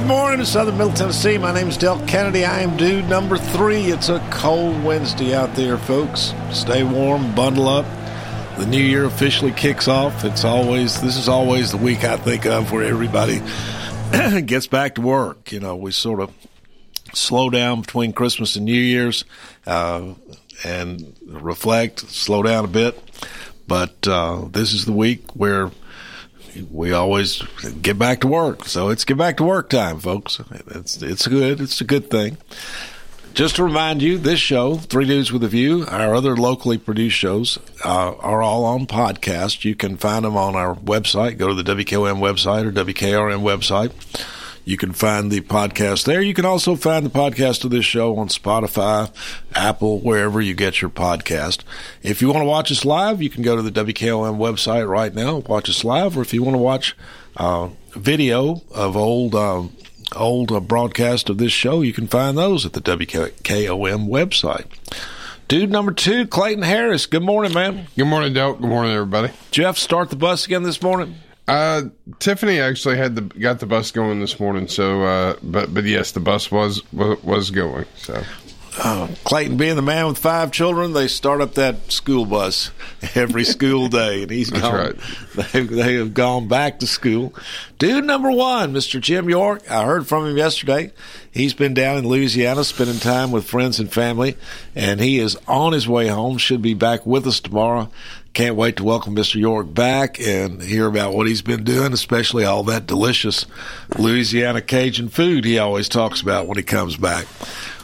Good morning Southern Middle Tennessee. My name is Del Kennedy. I am dude number three. It's a cold Wednesday out there, folks. Stay warm, bundle up. The new year officially kicks off. It's always this is always the week I think of where everybody gets back to work. You know, we sort of slow down between Christmas and New Year's uh, and reflect, slow down a bit. But uh, this is the week where we always get back to work. So it's get back to work time, folks. It's it's good. It's a good thing. Just to remind you, this show, Three Dudes with a View, our other locally produced shows uh, are all on podcast. You can find them on our website. Go to the WKOM website or WKRM website. You can find the podcast there. You can also find the podcast of this show on Spotify, Apple, wherever you get your podcast. If you want to watch us live, you can go to the WKOM website right now, watch us live, or if you want to watch uh, video of old um, old uh, broadcast of this show, you can find those at the WKOM website. Dude number two, Clayton Harris. Good morning, man. Good morning, Del. Good morning, everybody. Jeff, start the bus again this morning. Uh, Tiffany actually had the got the bus going this morning. So, uh, but but yes, the bus was was going. So. Uh, Clayton, being the man with five children, they start up that school bus every school day, and he's That's gone. right. They, they have gone back to school. Dude number one, Mr. Jim York. I heard from him yesterday. He's been down in Louisiana spending time with friends and family, and he is on his way home. Should be back with us tomorrow. Can't wait to welcome Mr. York back and hear about what he's been doing, especially all that delicious Louisiana Cajun food he always talks about when he comes back.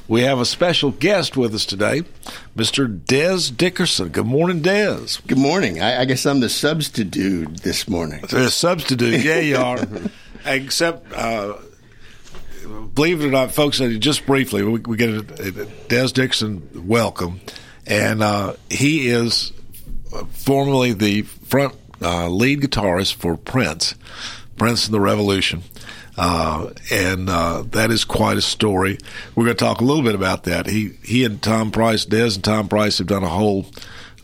We have a special guest with us today, Mr. Dez Dickerson. Good morning, Dez. Good morning. I, I guess I'm the substitute this morning. The substitute, yeah, you are. Except, uh, believe it or not, folks, uh, just briefly, we, we get a, a Dez Dixon welcome, and uh, he is formerly the front uh, lead guitarist for Prince, Prince and the Revolution. Uh, and uh, that is quite a story. We're going to talk a little bit about that. He he and Tom Price, Dez and Tom Price, have done a whole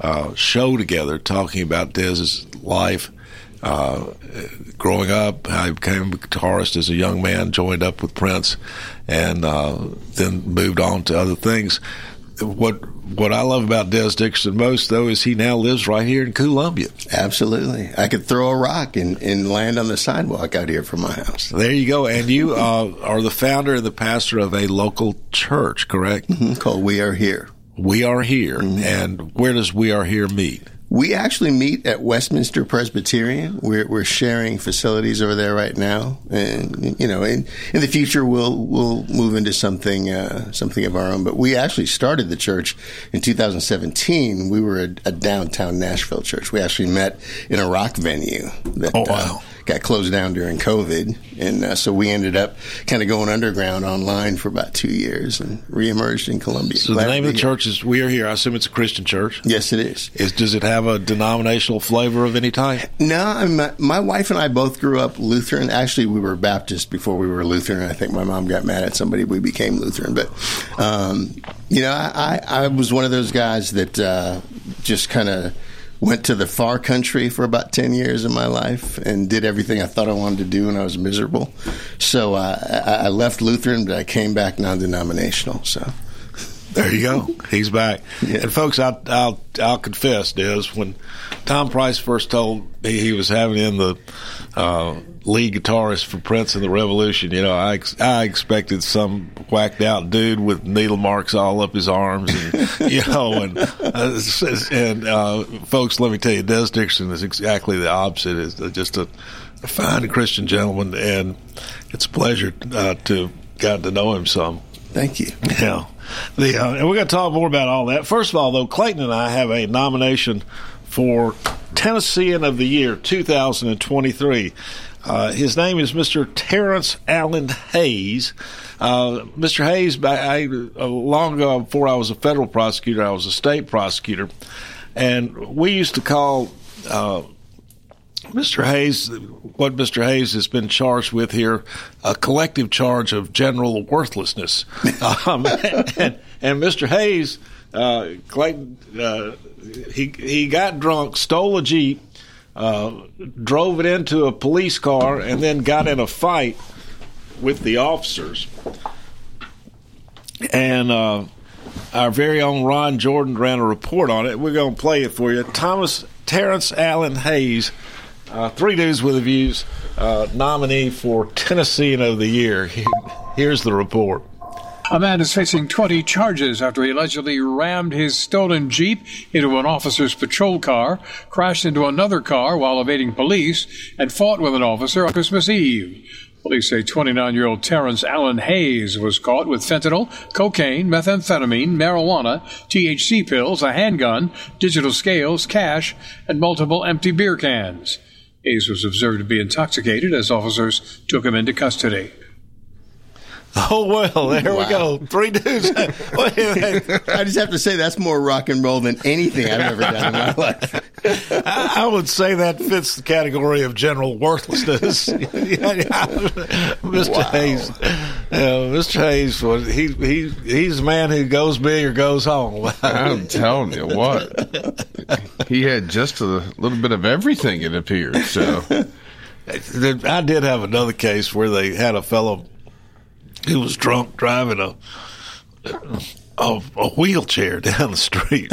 uh, show together talking about Dez's life, uh, growing up, how he became a guitarist as a young man, joined up with Prince, and uh, then moved on to other things. What what I love about Dez Dixon most, though, is he now lives right here in Columbia. Absolutely. I could throw a rock and, and land on the sidewalk out here from my house. There you go. And you uh, are the founder and the pastor of a local church, correct? Mhm, Called We Are Here. We are here. And where does We Are Here meet? We actually meet at Westminster Presbyterian. We're, we're sharing facilities over there right now, and you know, in, in the future we'll we'll move into something uh, something of our own. But we actually started the church in 2017. We were a, a downtown Nashville church. We actually met in a rock venue that Oh, wow. uh, got closed down during COVID, and uh, so we ended up kind of going underground online for about two years and reemerged in Columbia. So Glad the name of the here. church is We Are Here. I assume it's a Christian church. Yes, it is. Is does it have a denominational flavor of any type? No, I mean, my, my wife and I both grew up Lutheran. Actually, we were Baptist before we were Lutheran. I think my mom got mad at somebody. We became Lutheran, but um, you know, I, I, I was one of those guys that uh, just kind of went to the far country for about 10 years of my life and did everything I thought I wanted to do and I was miserable. So uh, I, I left Lutheran, but I came back non-denominational. So There you go. He's back. Yeah. And folks, I'll, I'll I'll confess, Dez, when Tom Price first told me he was having in the uh, lead guitarist for Prince and the Revolution, you know, I ex- I expected some whacked out dude with needle marks all up his arms, and you know, and uh, and uh, folks, let me tell you, Dez Dixon is exactly the opposite. Is just a, fine Christian gentleman, and it's a pleasure uh, to got to know him some. thank you. Yeah. The, uh, and we're going to talk more about all that. First of all, though, Clayton and I have a nomination for Tennessean of the Year 2023. Uh, his name is Mr. Terrence Allen Hayes. Uh, Mr. Hayes, I, I, uh, long ago, before I was a federal prosecutor, I was a state prosecutor, and we used to call uh, Mr. Hayes, what Mr. Hayes has been charged with here, a collective charge of general worthlessness. um, and, and, Mr. Hayes, uh, uh, he he got drunk, stole a jeep, uh, drove it into a police car, and then got in a fight with the officers. And uh, our very own Ron Jordan ran a report on it. We're going to play it for you. Thomas Terrence Allen Hayes uh, three dudes with the views uh, nominee for Tennessean of the Year. Here's the report. A man is facing 20 charges after he allegedly rammed his stolen Jeep into an officer's patrol car, crashed into another car while evading police, and fought with an officer on Christmas Eve. Police say 29 year old Terrence Allen Hayes was caught with fentanyl, cocaine, methamphetamine, marijuana, THC pills, a handgun, digital scales, cash, and multiple empty beer cans. Hayes was observed to be intoxicated as officers took him into custody. Oh well, there wow. we go. Three dudes. I just have to say that's more rock and roll than anything I've ever done in my life. I, I would say that fits the category of general worthlessness. Mr. Wow. Hayes, Mr. Hayes was he he he's a man who goes big or goes home. I'm telling you what, he had just a little bit of everything. It appeared so. I did have another case where they had a fellow he was drunk driving a a, a wheelchair down the street,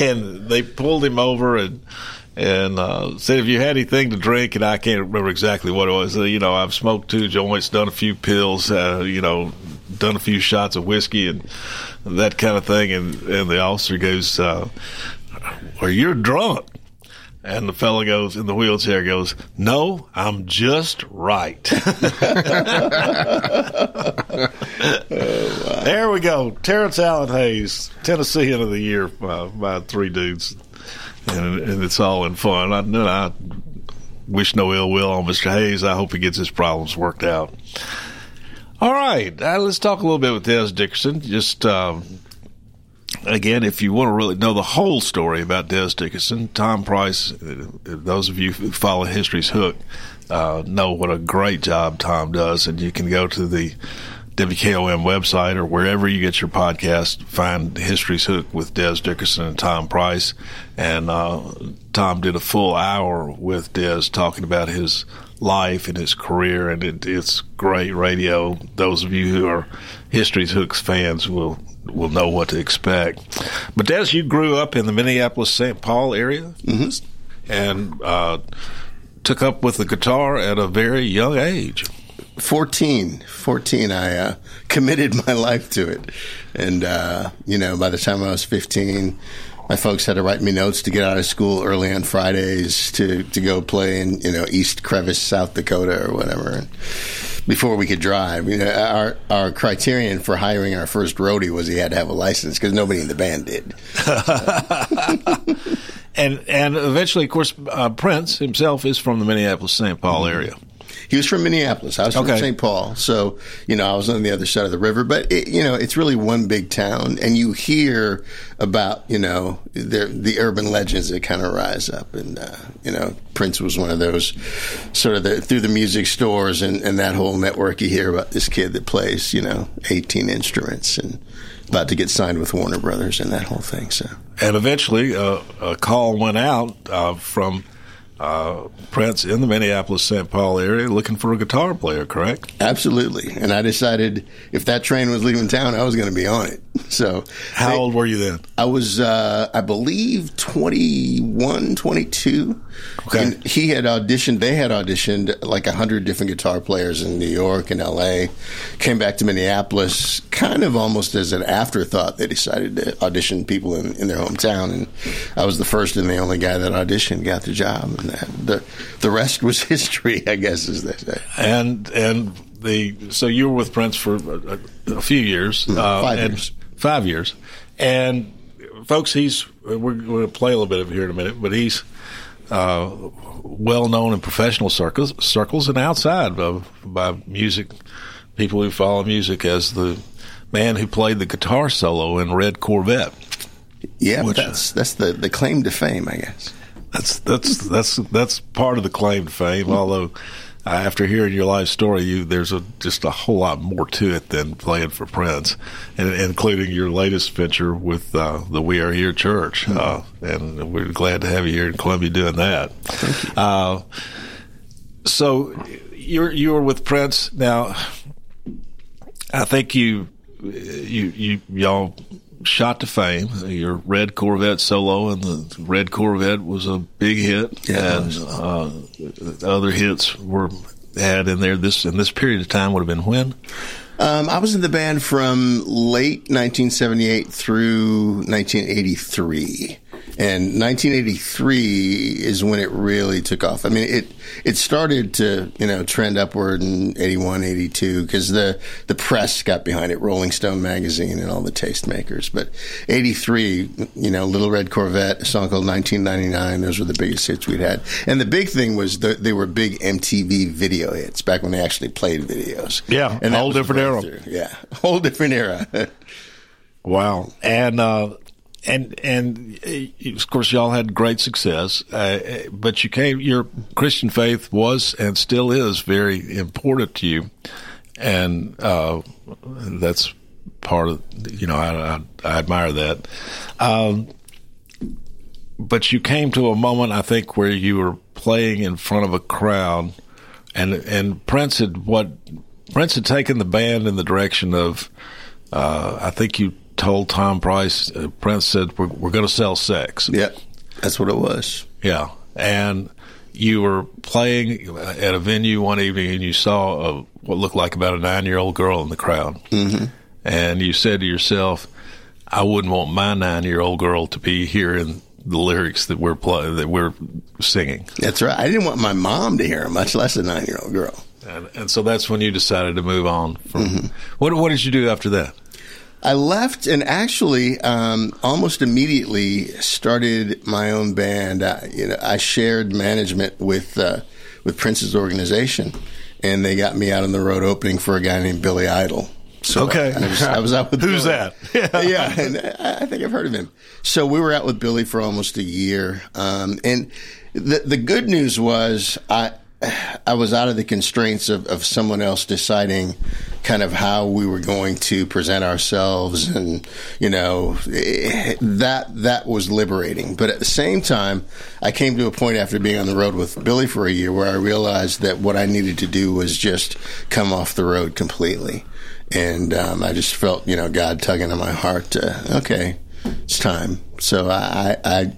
and they pulled him over and and uh, said, "If you had anything to drink," and I can't remember exactly what it was. Uh, you know, I've smoked two joints, done a few pills, uh, you know, done a few shots of whiskey and that kind of thing. And and the officer goes, uh, "Well, you're drunk." And the fellow goes in the wheelchair goes, "No, I'm just right." oh, wow. There we go. Terrence Allen Hayes, Tennessean of the Year by, by three dudes, and, and, it's all in fun. I, I wish no ill will on Mr. Hayes. I hope he gets his problems worked out. All right, uh, let's talk a little bit with Dez Dickerson. Just um, again, if you want to really know the whole story about Dez Dickerson, Tom Price, those of you who follow History's Hook uh, know what a great job Tom does, and you can go to the WKOM website or wherever you get your podcast, find History's Hook with Dez Dickerson and Tom Price. And uh, Tom did a full hour with Dez talking about his life and his career, and it, it's great radio. Those of you who are History's Hooks fans will will know what to expect. But as you grew up in the Minneapolis St. Paul area mm-hmm. and uh, took up with the guitar at a very young age. 14, 14, I uh, committed my life to it. And, uh, you know, by the time I was 15, my folks had to write me notes to get out of school early on Fridays to, to go play in, you know, East Crevice, South Dakota or whatever. And, before we could drive. You know, our our criterion for hiring our first roadie was he had to have a license because nobody in the band did. and and eventually, of course, uh, Prince himself is from the Minneapolis St. Paul area. He was from Minneapolis. I was okay. from St. Paul. So, you know, I was on the other side of the river. But, it, you know, it's really one big town. And you hear about, you know, the, the urban legends that kind of rise up. And, uh, you know, Prince was one of those sort of the, through the music stores and, and that whole network. You hear about this kid that plays, you know, 18 instruments and about to get signed with Warner Brothers and that whole thing. So, and eventually, uh, a call went out uh, from uh, Prince in the Minneapolis St. Paul area looking for a guitar player, correct? Absolutely. And I decided if that train was leaving town, I was going to be on it. So, how they, old were you then? I was, uh, I believe, 21, 22. Okay. And he had auditioned, they had auditioned like a 100 different guitar players in New York and LA. Came back to Minneapolis kind of almost as an afterthought. They decided to audition people in, in their hometown. And I was the first and the only guy that auditioned, got the job. And that, the, the rest was history, I guess, as they say. And, and, the so you were with Prince for a, a few years, mm, uh, five years, five years, and folks, he's we're going to play a little bit of here in a minute, but he's uh, well known in professional circles, circles and outside of by music people who follow music as the man who played the guitar solo in Red Corvette. Yeah, Which- that's that's the, the claim to fame, I guess. That's that's that's that's part of the claim to fame. Although, uh, after hearing your life story, you there's a just a whole lot more to it than playing for Prince, and including your latest venture with uh, the We Are Here Church. Uh, and we're glad to have you here in Columbia doing that. Thank Uh, so you're you were with Prince now. I think you you you y'all shot to fame. Your Red Corvette solo and the Red Corvette was a big hit, Yeah, and uh, other hits were had in there. This in this period of time would have been when. Um, I was in the band from late 1978 through 1983. And 1983 is when it really took off. I mean, it it started to you know trend upward in 81, 82 because the the press got behind it, Rolling Stone magazine and all the tastemakers. But 83, you know, Little Red Corvette, a song called 1999. Those were the biggest hits we'd had. And the big thing was that they were big MTV video hits back when they actually played videos. Yeah, and whole different era. Yeah, whole different era. Wow, and uh, and and uh, of course y'all had great success, uh, but you came. Your Christian faith was and still is very important to you, and uh, that's part of you know I, I, I admire that. Um, but you came to a moment I think where you were playing in front of a crowd, and and Prince had what Prince had taken the band in the direction of. Uh, I think you told Tom Price. Uh, Prince said, "We're, we're going to sell sex." yeah, that's what it was. Yeah, and you were playing at a venue one evening, and you saw a, what looked like about a nine-year-old girl in the crowd, mm-hmm. and you said to yourself, "I wouldn't want my nine-year-old girl to be hearing the lyrics that we're play- that we're singing." That's right. I didn't want my mom to hear much less a nine year old girl. And, and so that's when you decided to move on. From what? What did you do after that? I left and actually um, almost immediately started my own band. I, you know, I shared management with uh, with Prince's organization, and they got me out on the road opening for a guy named Billy Idol. So Okay. I was, I was out with Who's Billy. that? yeah, and I I think I've heard of him. So we were out with Billy for almost a year, um, and the the good news was I I was out of the constraints of, of someone else deciding kind of how we were going to present ourselves, and you know that that was liberating. But at the same time, I came to a point after being on the road with Billy for a year where I realized that what I needed to do was just come off the road completely and um, I just felt you know God tugging on my heart. To, okay, it's time. So I I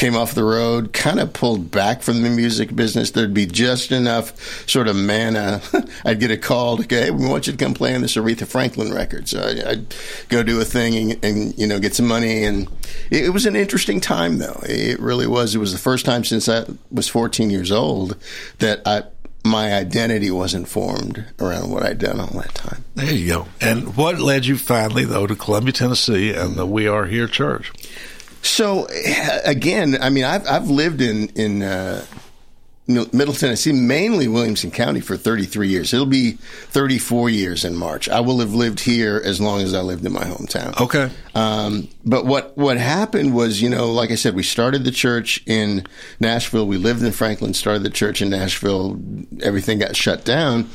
came off the road, kind of pulled back from the music business. There'd be just enough sort of mana. I'd get a call to go, hey, we want you to come play on this Aretha Franklin record. So I, I'd go do a thing and, and you know get some money. And it, it was an interesting time though. It really was. It was the first time since I was 14 years old that I. My identity wasn't formed around what I'd done all that time. There you go. And what led you finally, though, to Columbia, Tennessee, and the We Are Here Church? So again, I mean, I've I've lived in in uh, Middle Tennessee, mainly Williamson County, for 33 years. It'll be 34 years in March. I will have lived here as long as I lived in my hometown. Okay. Um, but what what happened was, you know, like I said, we started the church in Nashville. We lived in Franklin, started the church in Nashville. Everything got shut down.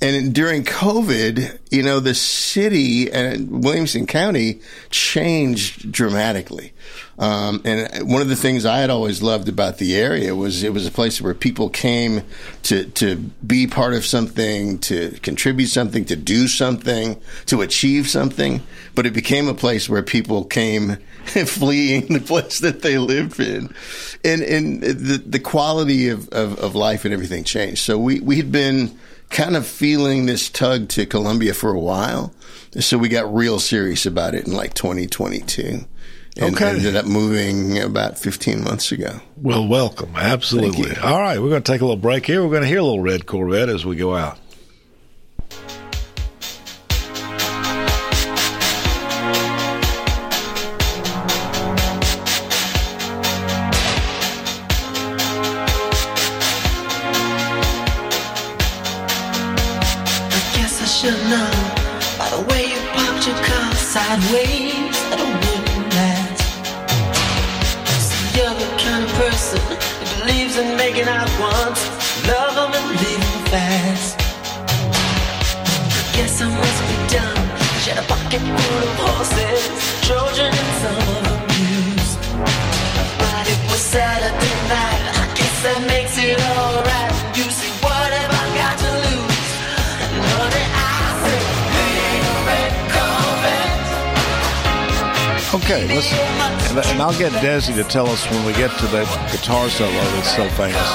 And during COVID, you know, the city and Williamson County changed dramatically. Um, and one of the things I had always loved about the area was it was a place where people came to to be part of something, to contribute something, to do something, to achieve something. But it became a place where people came fleeing the place that they lived in, and and the the quality of, of, of life and everything changed. So we we had been kind of feeling this tug to Columbia for a while. So we got real serious about it in like 2022. And Okay. ended up moving about 15 months ago. Well, welcome. Absolutely. All right. We're going to take a little break here. We're going to hear a little Red Corvette as we go out. Making once, love them and leave them fast. Guess I must be dumb. She had a pocket full of horses, Trojan and some of used. But it was Saturday night. I guess that makes it alright. You see, what have I got to lose? Honey, I say, little red Corvette. Okay, let's and, and I'll get Desi to tell us when we get to the guitar solo that's so famous.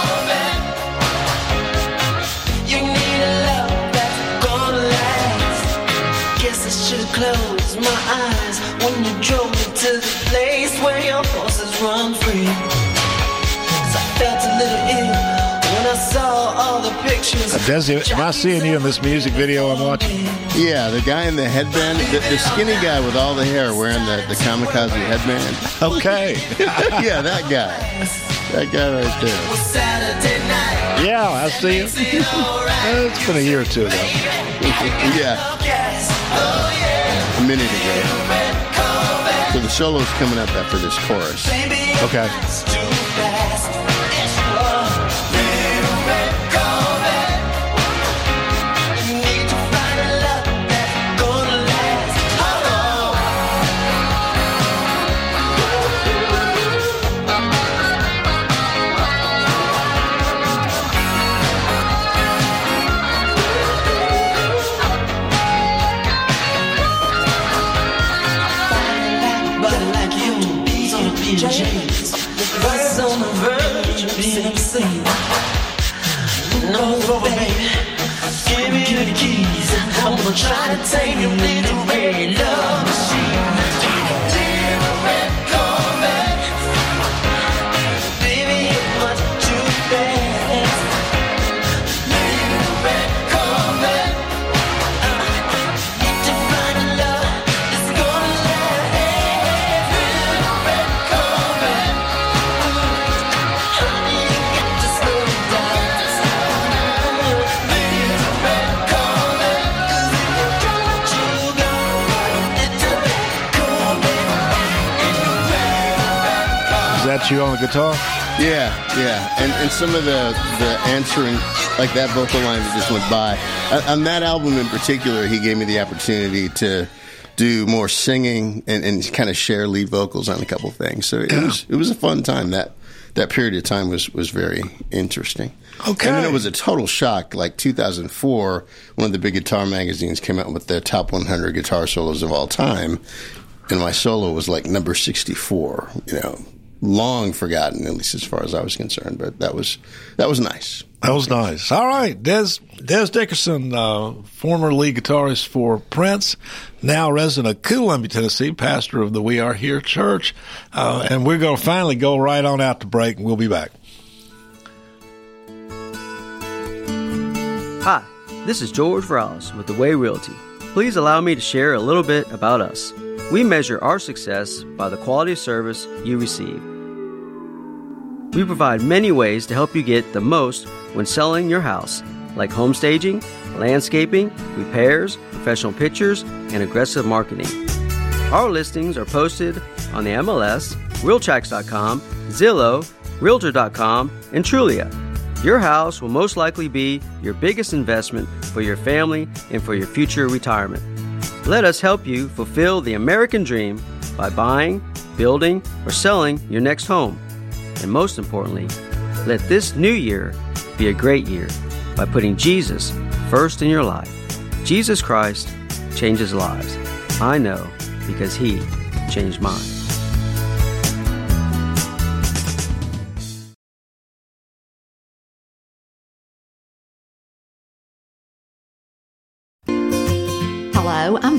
You need a love that's gonna last. Guess I should've closed my eyes when you drove me to the place where your horses run free. 'Cause I felt a little ill when I saw all the pictures. Uh, Desi, am I seeing you in this music video I'm watching? Yeah, the guy in the headband, the, the skinny guy with all the hair wearing the, the kamikaze headband. Okay. yeah, that guy. That guy right there. Was Saturday night. Yeah, I see. Uh, It's been a year or two ago. yeah, a minute ago. So the solo's coming up after this chorus. Okay. On being on the verge of being seen. No, baby, give me the keys. I'm gonna try to take you little red love machine. You on the guitar? Yeah, yeah, and and some of the the answering like that vocal line that just went by Uh, on that album in particular, he gave me the opportunity to do more singing and, and kind of share lead vocals on a couple things. So it was it was a fun time. That that period of time was was very interesting. Okay. and then it was a total shock. Like 2004, one of the big guitar magazines came out with their top 100 guitar solos of all time, and my solo was like number 64. You know, long forgotten, at least as far as I was concerned. But that was that was nice. That was nice. All right, Dez Dez Dickerson, uh, former lead guitarist for Prince, now resident of Columbia, Tennessee, pastor of the We Are Here Church, uh, and we're going to finally go right on out to break, and we'll be back. Hi, this is George Ross with The Way Realty. Please allow me to share a little bit about us. We measure our success by the quality of service you receive. We provide many ways to help you get the most when selling your house, like home staging, landscaping, repairs, professional pictures, and aggressive marketing. Our listings are posted on the MLS, Realtracs.com, Zillow, Realtor.com, and Trulia. Your house will most likely be your biggest investment for your family and for your future retirement. Let us help you fulfill the American dream by buying, building, or selling your next home. And most importantly, let this new year be a great year by putting Jesus first in your life. Jesus Christ changes lives. I know because He changed mine.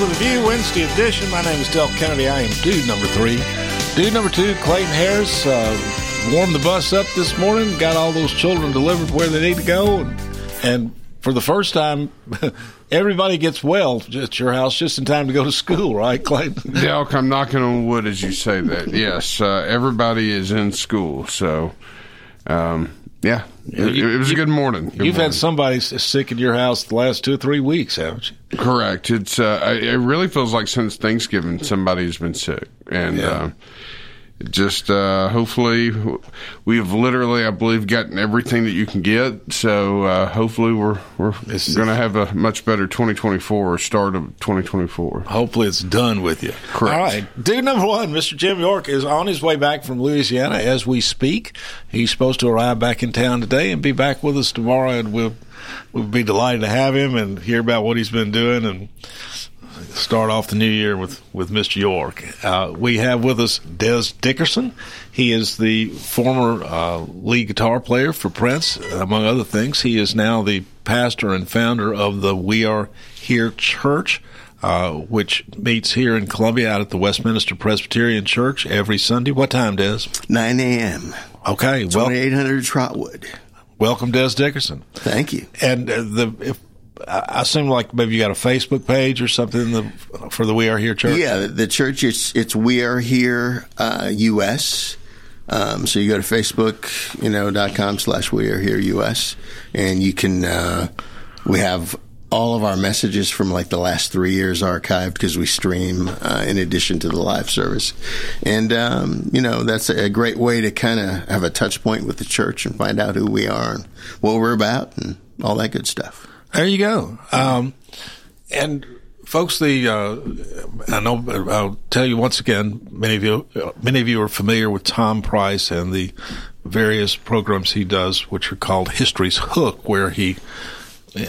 With a View, Wednesday edition. My name is Del Kennedy. I am dude number three. Dude number two, Clayton Harris, uh, warmed the bus up this morning, got all those children delivered where they need to go, and, and for the first time, everybody gets well at your house just in time to go to school, right, Clayton? Del, I'm knocking on wood as you say that. Yes, uh, everybody is in school, so um, yeah, it, You- it was a good morning. Good You've morning. had somebody sick in your house the last two or three weeks, haven't you? Correct. It's uh, I- it really feels like since Thanksgiving somebody's been sick, and Yeah. uh, just uh, hopefully we've literally, I believe, gotten everything that you can get. So uh, hopefully we're we're going to have a much better 2024 or start of 2024. Hopefully it's done with you. Correct. All right. Dude number one, Mr. Jim York, is on his way back from Louisiana as we speak. He's supposed to arrive back in town today and be back with us tomorrow, and we'll we'll be delighted to have him and hear about what he's been doing and start off the new year with, with Mr. York. Uh, we have with us Dez Dickerson. He is the former uh, lead guitar player for Prince, among other things. He is now the pastor and founder of the We Are Here Church. Uh, which meets here in Columbia out at the Westminster Presbyterian Church every Sunday. What time, Dez? 9 a.m. Okay, well, 2800 Trotwood. Welcome, Dez Dickerson. Thank you. And uh, the if, I assume like maybe you got a Facebook page or something the, for the We Are Here Church. Yeah, the church it's it's We Are Here uh, U.S. Um, so you go to Facebook, you know, dot com slash We Are Here U.S. and you can. Uh, we have all of our messages from like the last three years archived because we stream uh, in addition to the live service. And, um, you know, that's a great way to kind of have a touch point with the church and find out who we are and what we're about and all that good stuff. There you go. Um, and folks, the uh, I know I'll tell you once again. Many of you, many of you are familiar with Tom Price and the various programs he does, which are called History's Hook, where he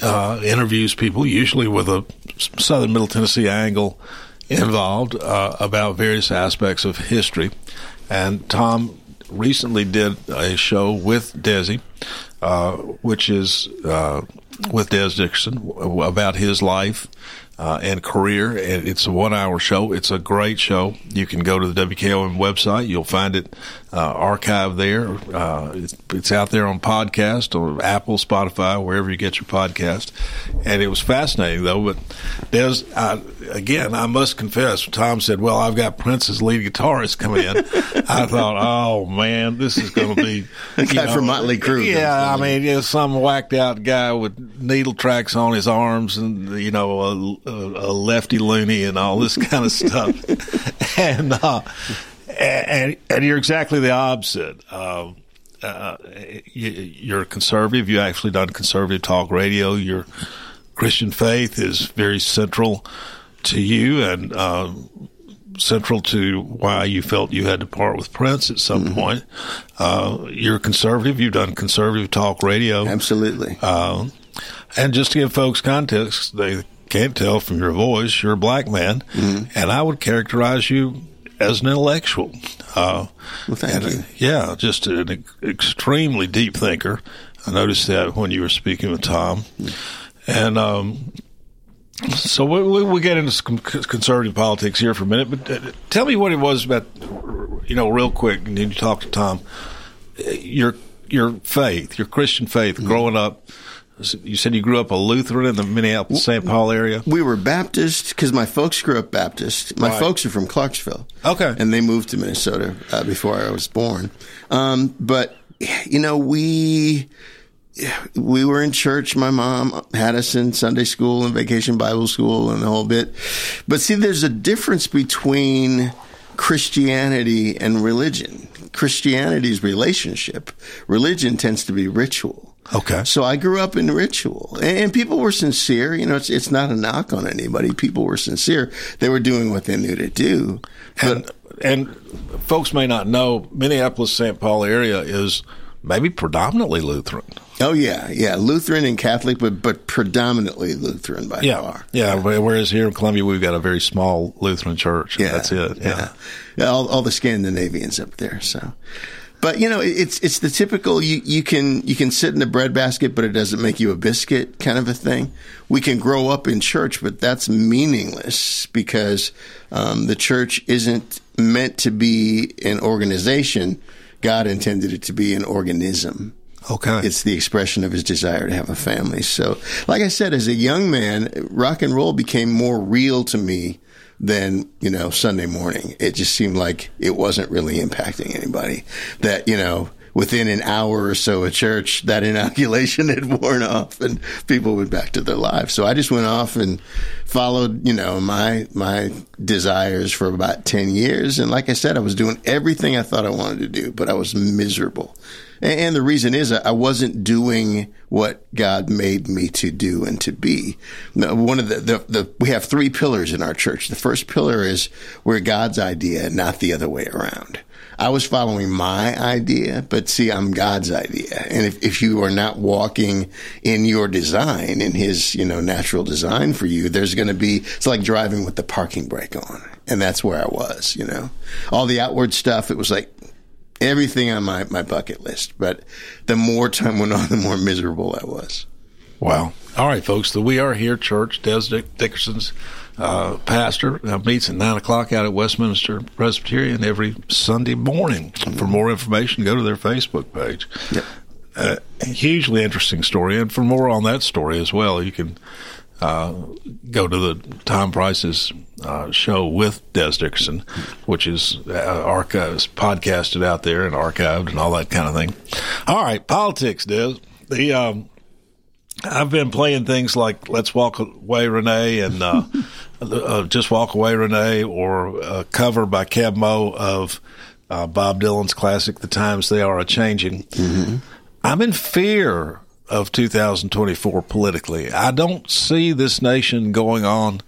uh, interviews people, usually with a Southern Middle Tennessee angle involved, uh, about various aspects of history. And Tom recently did a show with Desi, uh, which is uh, with Dez Dixon about his life uh, and career. And it's a one hour show. It's a great show. You can go to the WKOM website. You'll find it uh, archived there. Uh, it's, it's, out there on podcast or Apple, Spotify, wherever you get your podcast. And it was fascinating though. But Dez, again, I must confess, Tom said, "Well, I've got Prince's lead guitarist coming in." I thought, "Oh man, this is going to be a guy know, from Motley Crue." Yeah, I mean, you know, some whacked out guy with needle tracks on his arms and you know a, a lefty loony and all this kind of stuff, and. Uh, and, and you're exactly the opposite. Um, uh, you, are conservative. You actually done conservative talk radio. Your Christian faith is very central to you and uh, central to why you felt you had to part with Prince at some mm-hmm. point. Uh, you're conservative. You've done conservative talk radio. Absolutely. Uh, and just to give folks context, they can't tell from your voice, you're a black man. Mm-hmm. And I would characterize you as an intellectual. Uh, well, thank you. yeah, just an extremely deep thinker. I noticed that when you were speaking with Tom, and um, so we, we, get into some conservative politics here for a minute. But uh, tell me what it was about, you know, real quick. And you talk to Tom. Your your faith, your Christian faith, mm-hmm. growing up you said you grew up a Lutheran in the Minneapolis St. Paul area. We were Baptist because my folks grew up Baptist. My right. folks are from Clarksville. Okay, and they moved to Minnesota uh, before I was born. Um, but you know, we we were in church. My mom had us in Sunday school and vacation Bible school and the whole bit. But see, there's a difference between Christianity and religion. Christianity is relationship. Religion tends to be ritual. Okay. So I grew up in ritual, and people were sincere. You know, it's it's not a knock on anybody. People were sincere. They were doing what they knew to do. And and folks may not know Minneapolis St. Paul area is maybe predominantly Lutheran. Oh yeah, yeah, Lutheran and Catholic, but but predominantly Lutheran by yeah. far. Yeah, whereas here in Columbia we've got a very small Lutheran church. Yeah, that's it. Yeah, yeah. yeah all, all the Scandinavians up there. So, but you know, it's it's the typical you you can you can sit in the breadbasket, but it doesn't make you a biscuit kind of a thing. We can grow up in church, but that's meaningless because um, the church isn't meant to be an organization. God intended it to be an organism. Okay. It's the expression of his desire to have a family. So, like I said, as a young man, rock and roll became more real to me than, you know, Sunday morning. It just seemed like it wasn't really impacting anybody. That, you know, within an hour or so at church, that inoculation had worn off and people went back to their lives. So I just went off and followed, you know, my, my desires for about 10 years. And like I said, I was doing everything I thought I wanted to do, but I was miserable. And the reason is I wasn't doing what God made me to do and to be. One of the, the, the, we have three pillars in our church. The first pillar is we're God's idea, not the other way around. I was following my idea, but see, I'm God's idea. And if, if you are not walking in your design, in his, you know, natural design for you, there's going to be, it's like driving with the parking brake on. And that's where I was, you know, all the outward stuff. It was like, everything on my, my bucket list. But the more time went on, the more miserable I was. Wow. All right, folks. The We Are Here Church, Dez Dickerson's uh, pastor, uh, meets at 9 o'clock out at Westminster Presbyterian every Sunday morning. For more information, go to their Facebook page. Yep. Uh, hugely interesting story. And for more on that story as well, you can uh, go to the Tom Price's uh, show with Dez Dickerson, which is uh, archived, podcasted out there and archived and all that kind of thing. All right, politics, Dez. The um, I've been playing things like "Let's Walk Away, Renee" and uh, uh, "Just Walk Away, Renee," or a cover by Keb' Mo' of uh, Bob Dylan's classic "The Times They Are a Changing." I'm in fear of 2024 politically. I don't see this nation going on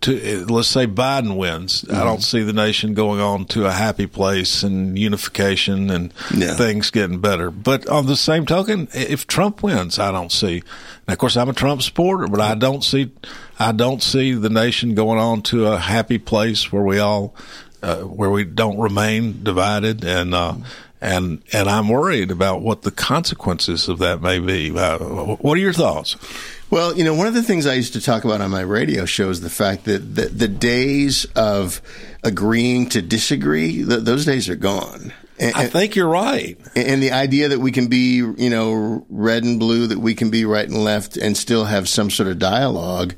to let's say Biden wins. I don't see the nation going on to a happy place and unification and things getting better. But on the same token, if Trump wins, I don't see. Now, of course, I'm a Trump supporter, but I don't see. I don't see the nation going on to a happy place where we all, uh, where we don't remain divided and. Uh, and and I'm worried about what the consequences of that may be. Uh, what are your thoughts? Well, you know, one of the things I used to talk about on my radio show is the fact that the, the days of agreeing to disagree, th- those days are gone. And, I think you're right. And the idea that we can be, you know, red and blue, that we can be right and left and still have some sort of dialogue,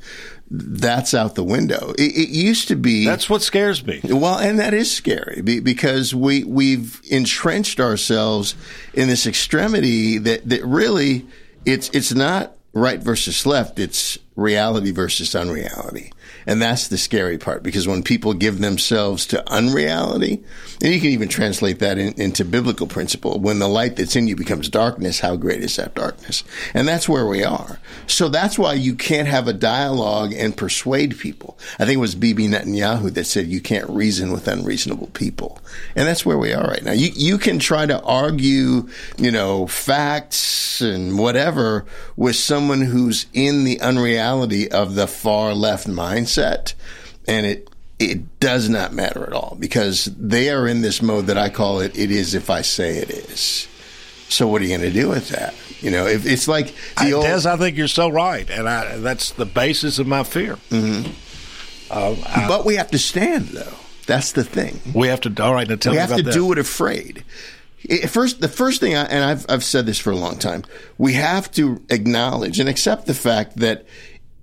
that's out the window. It, it used to be. That's what scares me. Well, and that is scary because we we've entrenched ourselves in this extremity that that really it's it's not right versus left. It's reality versus unreality. And that's the scary part because when people give themselves to unreality, and you can even translate that in, into biblical principle, when the light that's in you becomes darkness, how great is that darkness? And that's where we are. So that's why you can't have a dialogue and persuade people. I think it was Bibi Netanyahu that said you can't reason with unreasonable people. And that's where we are right now. You, you can try to argue, you know, facts and whatever with someone who's in the unreality of the far left mindset. And it, it does not matter at all because they are in this mode that I call it, it is if I say it is. So what are you going to do with that? You know, if it's like the I, old, Dez, I think you're so right, and I, that's the basis of my fear. Mm-hmm. Uh, I- but we have to stand though. That's the thing. we have to. All right, now tell we me have to that. do it afraid. It, first, the first thing, I, and I've I've said this for a long time, we have to acknowledge and accept the fact that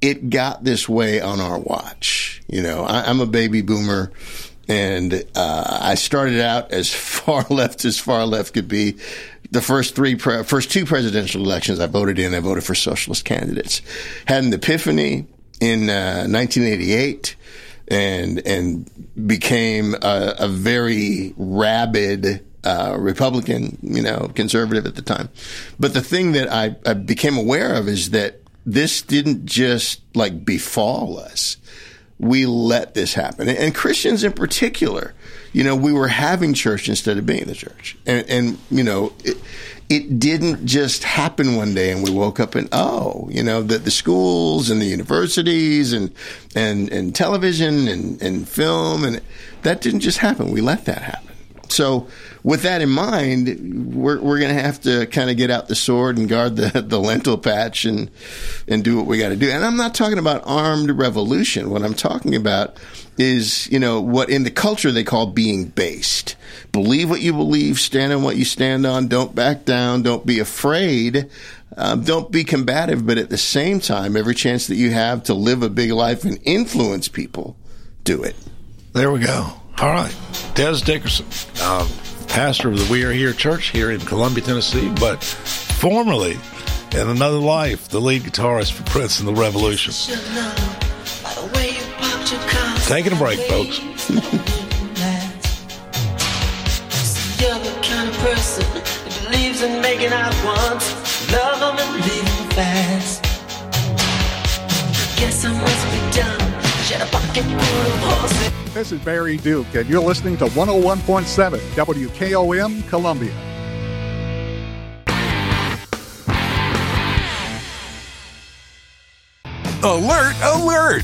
it got this way on our watch. You know, I, I'm a baby boomer, and uh, I started out as far left as far left could be. The first three, pre- first two presidential elections I voted in, I voted for socialist candidates. Had an epiphany in uh, 1988 and and became a, a very rabid uh, Republican, you know, conservative at the time. But the thing that I, I became aware of is that this didn't just like befall us. We let this happen, and, Christians in particular. You know, we were having church instead of being the church, and and you know. It, it didn't just happen one day and we woke up and oh you know the, the schools and the universities and and and television and, and film and that didn't just happen we let that happen so with that in mind we're, we're going to have to kind of get out the sword and guard the, the lentil patch and and do what we got to do. And i'm not talking about armed revolution. What i'm talking about is you know what in the culture they call being based. Believe what you believe stand on what you stand on don't back down don't be afraid um, don't be combative but at the same time every chance that you have to live a big life and influence people do it. There we go. All right, Dez Dickerson. Um, pastor of the We Are Here Church here in Columbia, Tennessee, but formerly in another life, the lead guitarist for Prince and the Revolution. Taking a break, folks. This is Barry Duke, and you're listening to 101.7 WKOM Columbia. Alert, alert!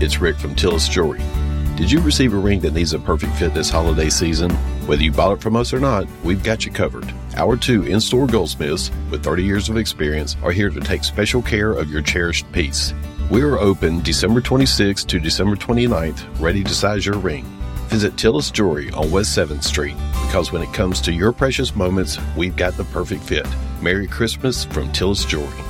it's Rick from Tillis Jewelry. Did you receive a ring that needs a perfect fit this holiday season? Whether you bought it from us or not, we've got you covered. Our two in store goldsmiths with 30 years of experience are here to take special care of your cherished piece. We are open December 26th to December 29th, ready to size your ring. Visit Tillis Jewelry on West 7th Street because when it comes to your precious moments, we've got the perfect fit. Merry Christmas from Tillis Jewelry.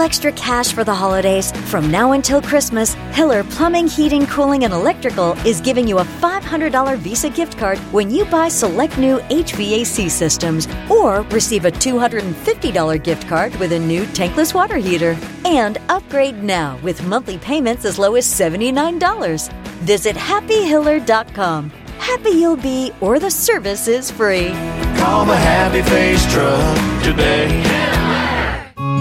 extra cash for the holidays? From now until Christmas, Hiller Plumbing, Heating, Cooling, and Electrical is giving you a $500 Visa gift card when you buy select new HVAC systems or receive a $250 gift card with a new tankless water heater. And upgrade now with monthly payments as low as $79. Visit happyhiller.com. Happy you'll be, or the service is free. Call the Happy Face Truck today.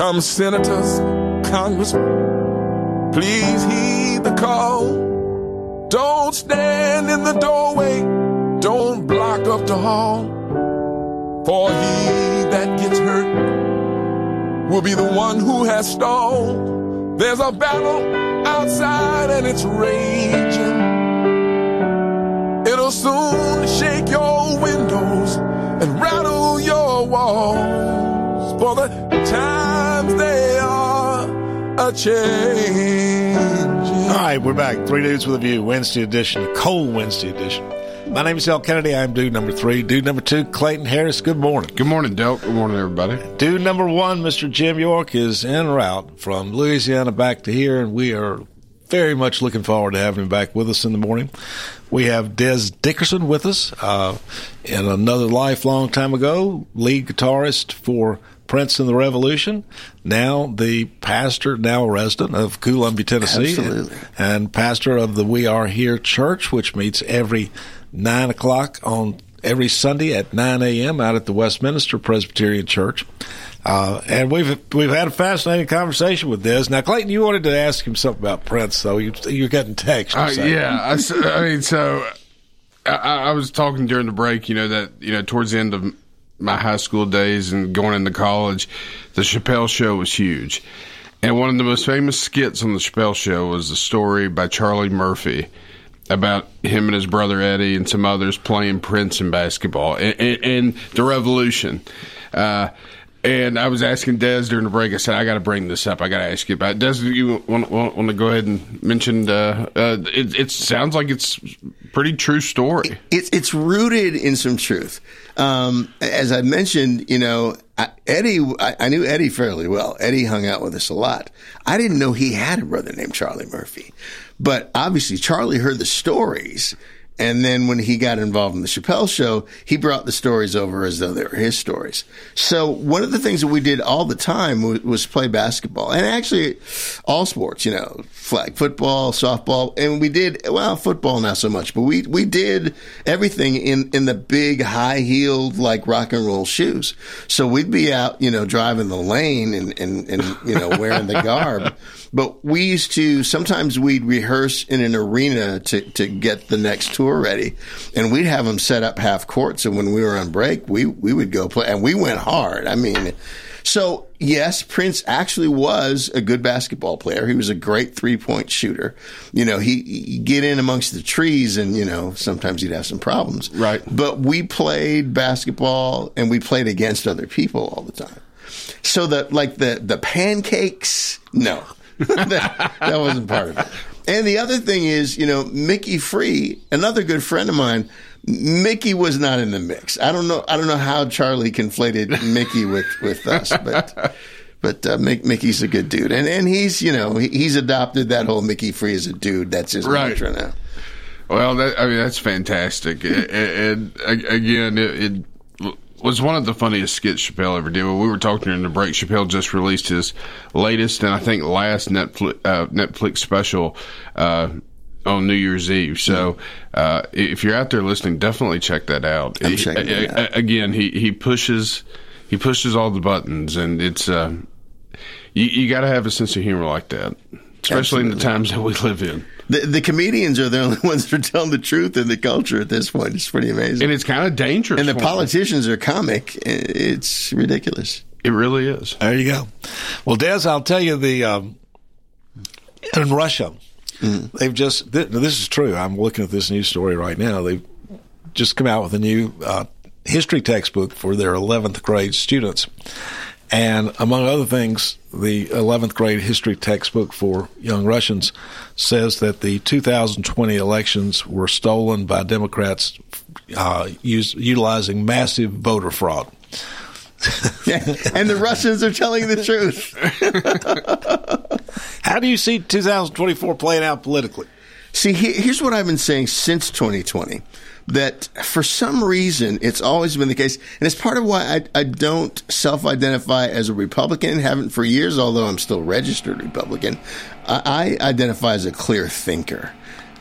Come, senators, congressmen, please heed the call. Don't stand in the doorway, don't block up the hall. For he that gets hurt will be the one who has stalled. There's a battle outside and it's raging. It'll soon shake your windows and rattle your walls. For the times they are a changing. All right, we're back. Three Dudes with a View, Wednesday edition, a cold Wednesday edition. My name is Delk Kennedy. I'm dude number three. Dude number two, Clayton Harris. Good morning. Good morning, Delk. Good morning, everybody. Dude number one, Mr. Jim York, is en route from Louisiana back to here, and we are very much looking forward to having him back with us in the morning. We have Dez Dickerson with us, uh, in another life long time ago, lead guitarist for Prince and the Revolution, now the pastor, now resident of Columbia, Tennessee, Absolutely. and, and pastor of the We Are Here Church, which meets every nine o'clock on every Sunday at nine a.m. out at the Westminster Presbyterian Church. Uh, and we've we've had a fascinating conversation with this. Now, Clayton, you wanted to ask him something about Prince, though. You, you're getting text. Uh, yeah, I mean, so I, I was talking during the break. You know that you know towards the end of my high school days and going into college, the Chappelle Show was huge, and one of the most famous skits on the Chappelle Show was a story by Charlie Murphy about him and his brother Eddie and some others playing Prince in basketball and, and, and the Revolution. Uh, and I was asking Dez during the break. I said, "I got to bring this up. I got to ask you about." It. Dez, you want, want, want to go ahead and mention? Uh, uh, it, it sounds like it's pretty true story. It's it's rooted in some truth. Um, as I mentioned, you know, I, Eddie, I, I knew Eddie fairly well. Eddie hung out with us a lot. I didn't know he had a brother named Charlie Murphy, but obviously Charlie heard the stories. And then when he got involved in the Chappelle show, he brought the stories over as though they were his stories. So one of the things that we did all the time was, play basketball and actually all sports, you know, flag football, softball. And we did, well, football not so much, but we, we did everything in, in the big high heeled, like rock and roll shoes. So we'd be out, you know, driving the lane and, and, and you know, wearing the garb. But we used to sometimes we'd rehearse in an arena to, to get the next tour ready, and we'd have them set up half courts. And when we were on break, we we would go play, and we went hard. I mean, so yes, Prince actually was a good basketball player. He was a great three point shooter. You know, he he'd get in amongst the trees, and you know sometimes he'd have some problems. Right. But we played basketball, and we played against other people all the time. So the like the the pancakes, no, that, that wasn't part of it. And the other thing is, you know, Mickey Free, another good friend of mine. Mickey was not in the mix. I don't know. I don't know how Charlie conflated Mickey with with us, but but uh, Mick, Mickey's a good dude, and and he's you know he, he's adopted that whole Mickey Free as a dude. That's his Right. mantra now. Well, that, I mean that's fantastic, and, and again, it, it was one of the funniest skits Chappelle ever did. When we were talking during the break, Chappelle just released his latest and I think last Netflix uh, Netflix special uh, on New Year's Eve. So uh, if you're out there listening, definitely check that out. I'm He- a- a- Again, he he pushes he pushes all the buttons, and it's uh, you, you got to have a sense of humor like that, especially in the times that we live in. The, the comedians are the only ones that are telling the truth in the culture at this point. It's pretty amazing. And it's kind of dangerous. And the for 'em. politicians are comic. It's ridiculous. It really is. There you go. Well, Dez, I'll tell you the um, in Russia, they've just th- this is true. I'm looking at this news story right now. They've just come out with a new uh, history textbook for their 11th grade students, And among other things, the 11th grade history textbook for young Russians says that the 2020 elections were stolen by Democrats uh, use, utilizing massive voter fraud. and the Russians are telling the truth. How do you see 2024 playing out politically? See, here's what I've been saying since 2020 that for some reason it's always been the case, and it's part of why I, I don't self-identify as a Republican, haven't for years, although I'm still registered Republican. I, I identify as a clear thinker.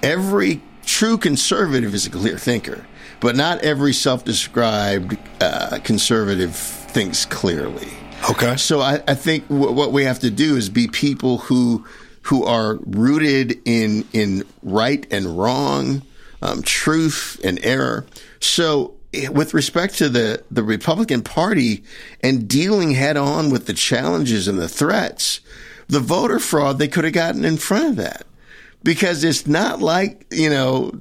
Every true conservative is a clear thinker, but not every self-described uh, conservative thinks clearly. Okay. So I, I think w- what we have to do is be people who who are rooted in in right and wrong, um, truth and error. So eh, with respect to the, the Republican Party and dealing head on with the challenges and the threats, the voter fraud, they could have gotten in front of that because it's not like, you know,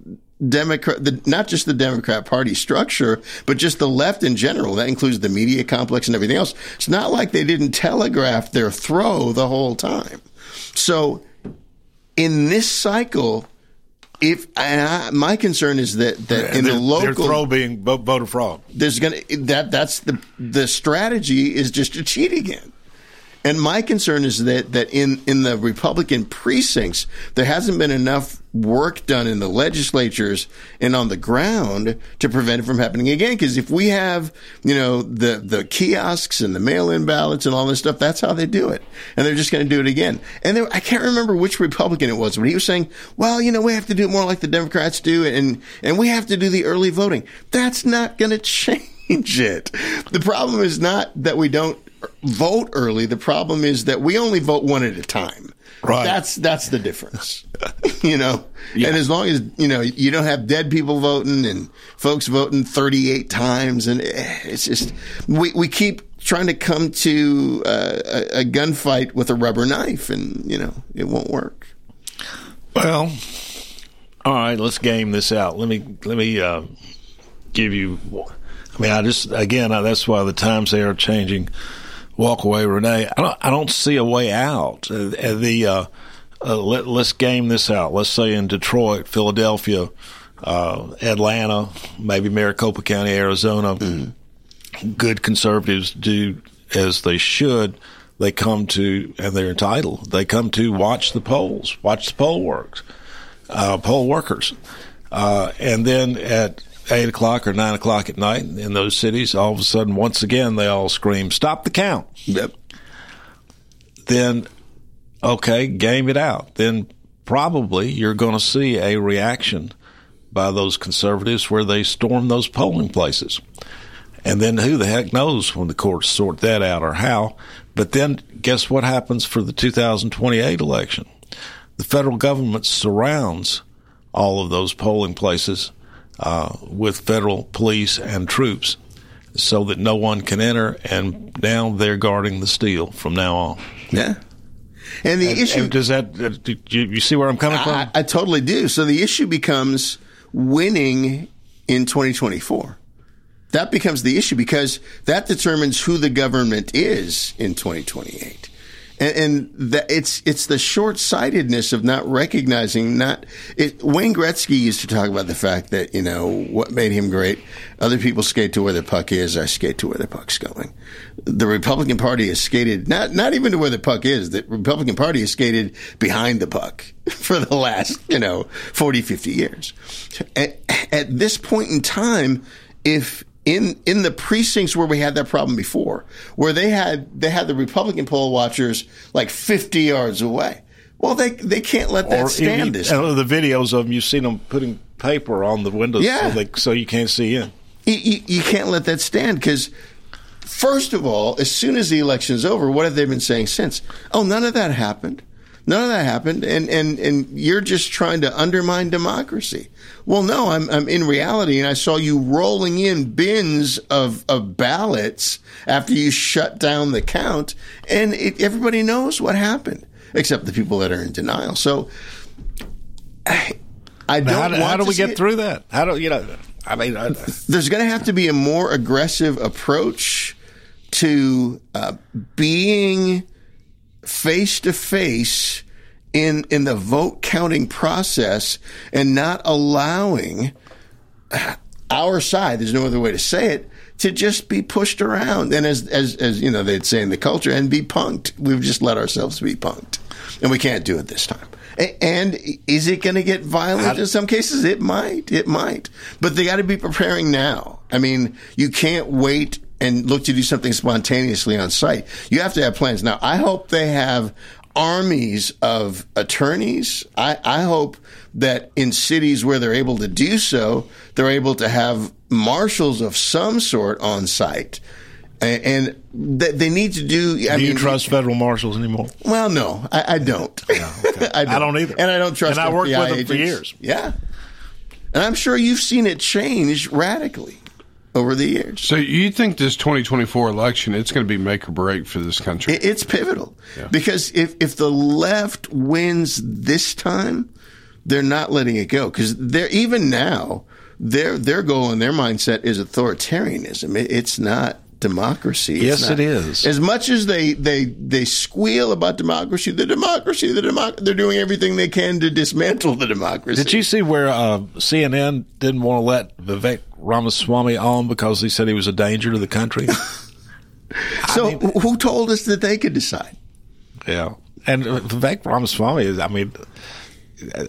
Democrat, the, not just the Democrat Party structure, but just the left in general. That includes the media complex and everything else. It's not like they didn't telegraph their throw the whole time. So in this cycle, if I, my concern is that that in the local throw being voter fraud, there's gonna that that's the the strategy is just to cheat again. And my concern is that, that in, in the Republican precincts, there hasn't been enough work done in the legislatures and on the ground to prevent it from happening again. Because if we have, you know, the, the kiosks and the mail-in ballots and all this stuff, that's how they do it. And they're just going to do it again. And there, I can't remember which Republican it was, but he was saying, well, you know, we have to do it more like the Democrats do and, and we have to do the early voting. That's not going to change it. The problem is not that we don't vote early. The problem is that we only vote one at a time. Right. That's that's the difference. you know. Yeah. And as long as you know you don't have dead people voting and folks voting 38 times and eh, it's just we we keep trying to come to uh, a, a gunfight with a rubber knife and you know it won't work. Well, all right, let's game this out. Let me let me uh, give you I mean, I just again, that's why the times they are changing walk away, Renee. I don't, I don't see a way out. Uh, the uh, uh, let, us game this out. Let's say in Detroit, Philadelphia, uh, Atlanta, maybe Maricopa County, Arizona. Mm-hmm. Good conservatives do as they should. They come to, and they're entitled. They come to watch the polls, watch the poll works, uh, poll workers, uh, and then at eight o'clock or nine o'clock at night in those cities, all of a sudden, once again, they all scream, "Stop the count!" Yep. Then, okay, game it out. Then probably you're going to see a reaction by those conservatives where they storm those polling places. And then who the heck knows when the courts sort that out or how. But then guess what happens for the 2028 election? The federal government surrounds all of those polling places uh, with federal police and troops so that no one can enter. And now they're guarding the steel from now on. Yeah. And the and, issue and does that uh, do you, you, see where I'm coming from? I, I totally do. So the issue becomes winning in 2024. That becomes the issue because that determines who the government is in 2028 and, and that it's it's the short sightedness of not recognizing not it, Wayne Gretzky used to talk about the fact that you know what made him great. Other people skate to where the puck is. I skate to where the puck's going. The Republican Party has skated not not even to where the puck is. The Republican Party has skated behind the puck for the last you know 40, 50 years. At, at this point in time, if in in the precincts where we had that problem before, where they had they had the Republican poll watchers like 50 yards away. Well, they they can't let that or stand. You, this the videos of them, you've seen them putting paper on the windows, yeah. so, they, so you can't see in. You, you, you can't let that stand because. First of all, as soon as the election is over, what have they been saying since? Oh, none of that happened. None of that happened, and and and you're just trying to undermine democracy. Well, no, I'm I'm in reality, and I saw you rolling in bins of of ballots after you shut down the count, and it, everybody knows what happened, except the people that are in denial. So, I, I don't. How do, how do we get it. through that? How do you know? I mean, I, there's going to have to be a more aggressive approach to uh, being face to face in in the vote counting process and not allowing our side there's no other way to say it to just be pushed around. And as as as you know they'd say in the culture and be punked. We've just let ourselves be punked. And we can't do it this time. And is it going to get violent in some cases? It might. It might. But they got to be preparing now. I mean you can't wait and look to do something spontaneously on site you have to have plans now i hope they have armies of attorneys. I, I hope that in cities where they're able to do so, they're able to have marshals of some sort on site. And, they need to do. I do you mean, trust federal marshals anymore? Well, no, I, I don't. I don't. I don't either. And I don't trust. And I worked FBI with them for years. Yeah, and I'm sure you've seen it change radically over the years. So you think this 2024 election it's going to be make or break for this country? It's pivotal because if if the left wins this time, they're not letting it go because they're even now their their goal and their mindset is authoritarianism. It, it's not democracy. It's Yes, not- it is. As much as they they they squeal about democracy, the democracy, the democ, they're doing everything they can to dismantle the democracy. Did you see where uh, CNN didn't want to let Vivek Ramaswamy on because he said he was a danger to the country? So who told us that they could decide? yeah. And uh, Vivek Ramaswamy is, I mean, uh,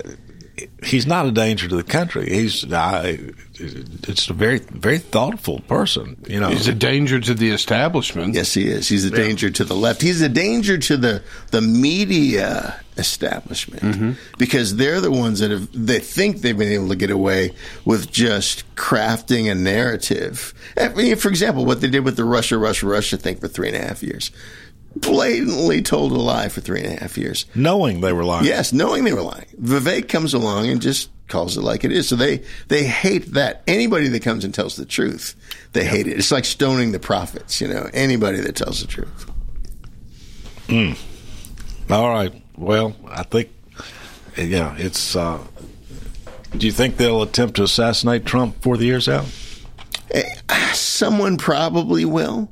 he's not a danger to the country. He's uh, it's a very, very thoughtful person, you know. He's a danger to the establishment. Yes, he is. He's a danger to the left. He's a danger to the the media establishment Mm-hmm. because they're the ones that have they think they've been able to get away with just crafting a narrative. I mean, for example, what they did with the Russia, Russia, Russia thing for three and a half years. Blatantly told a lie for three and a half years. Knowing they were lying. Yes, knowing they were lying. Vivek comes along and just calls it like it is. So they, they hate that. Anybody that comes and tells the truth, they hate it. It's like stoning the prophets, you know, anybody that tells the truth. Mm. All right. Well, I think, yeah, it's. Uh, do you think they'll attempt to assassinate Trump before the year's out? Eh, Someone probably will,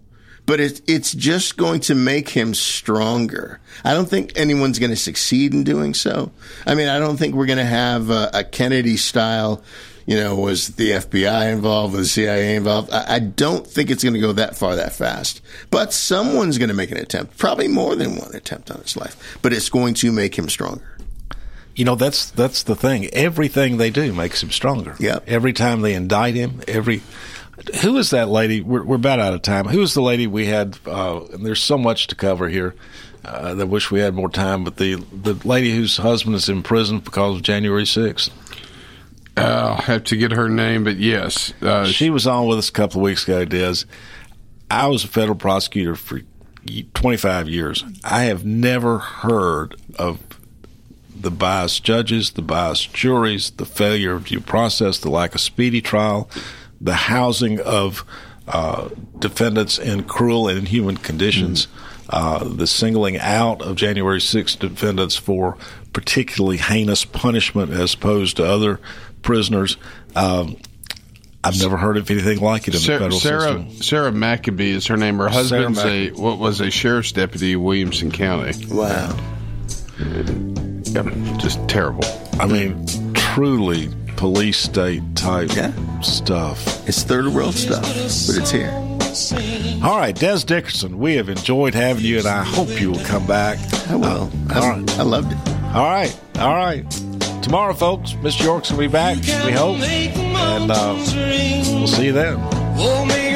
but it, it's just going to make him stronger. I don't think anyone's going to succeed in doing so. I mean, I don't think we're going to have a, a Kennedy style. You know, was the FBI involved? Was the CIA involved? I, don't think it's going to go that far that fast. But someone's going to make an attempt, probably more than one attempt on his life. But it's going to make him stronger. You know, that's that's the thing. Everything they do makes him stronger. Yep. Every time they indict him, every who is that lady? We're, we're about out of time. Who is the lady we had? Uh, and there's so much to cover here. Uh, I wish we had more time. But the the lady whose husband is in prison because of January 6th. Uh, I'll have to get her name, but yes, uh, she was on with us a couple of weeks ago. Dez, I was a federal prosecutor for 25 years. I have never heard of the biased judges, the biased juries, the failure of due process, the lack of speedy trial, the housing of uh, defendants in cruel and inhuman conditions, uh, the singling out of January 6th defendants for particularly heinous punishment as opposed to other prisoners. Um, I've never heard of anything like it in the Sarah, federal Sarah, system. Sarah McAbee is her name. Her husband's a what was a sheriff's deputy in Williamson County. Wow. Yep, just terrible. I mean, truly police state type stuff. It's third world stuff, but it's here. All right, Dez Dickerson, we have enjoyed having you, and I hope you will come back. I will. I, all right. I loved it. All right, all right. Tomorrow, folks, Miss York's will be back, we hope. And uh, we'll see you then. Make